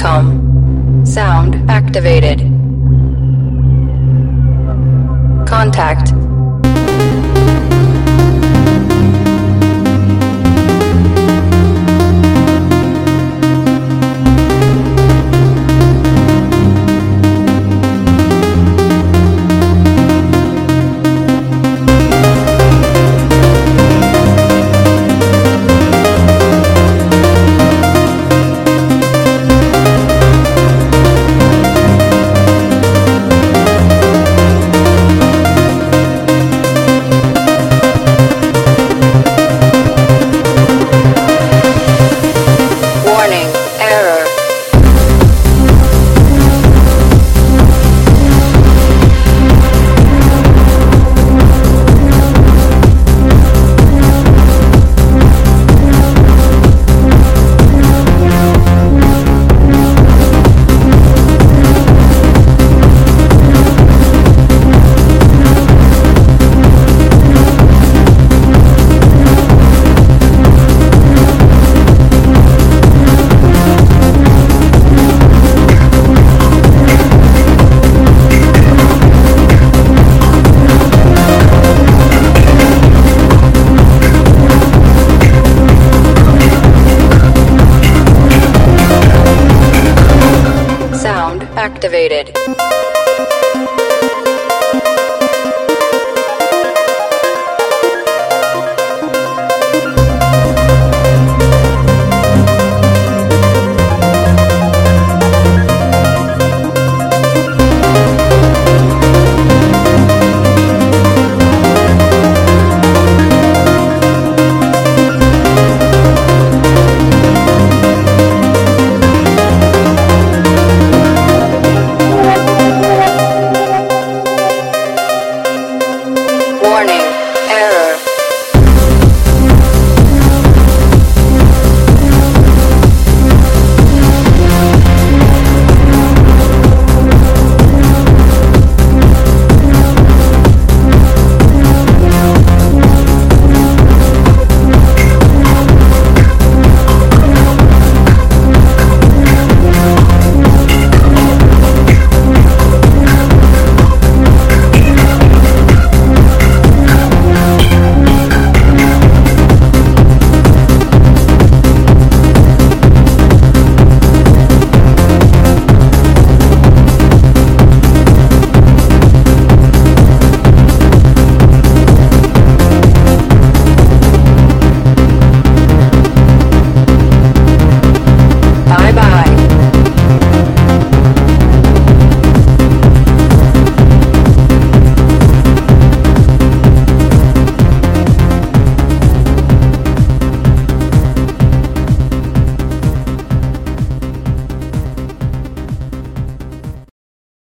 Sound activated. Contact. activated.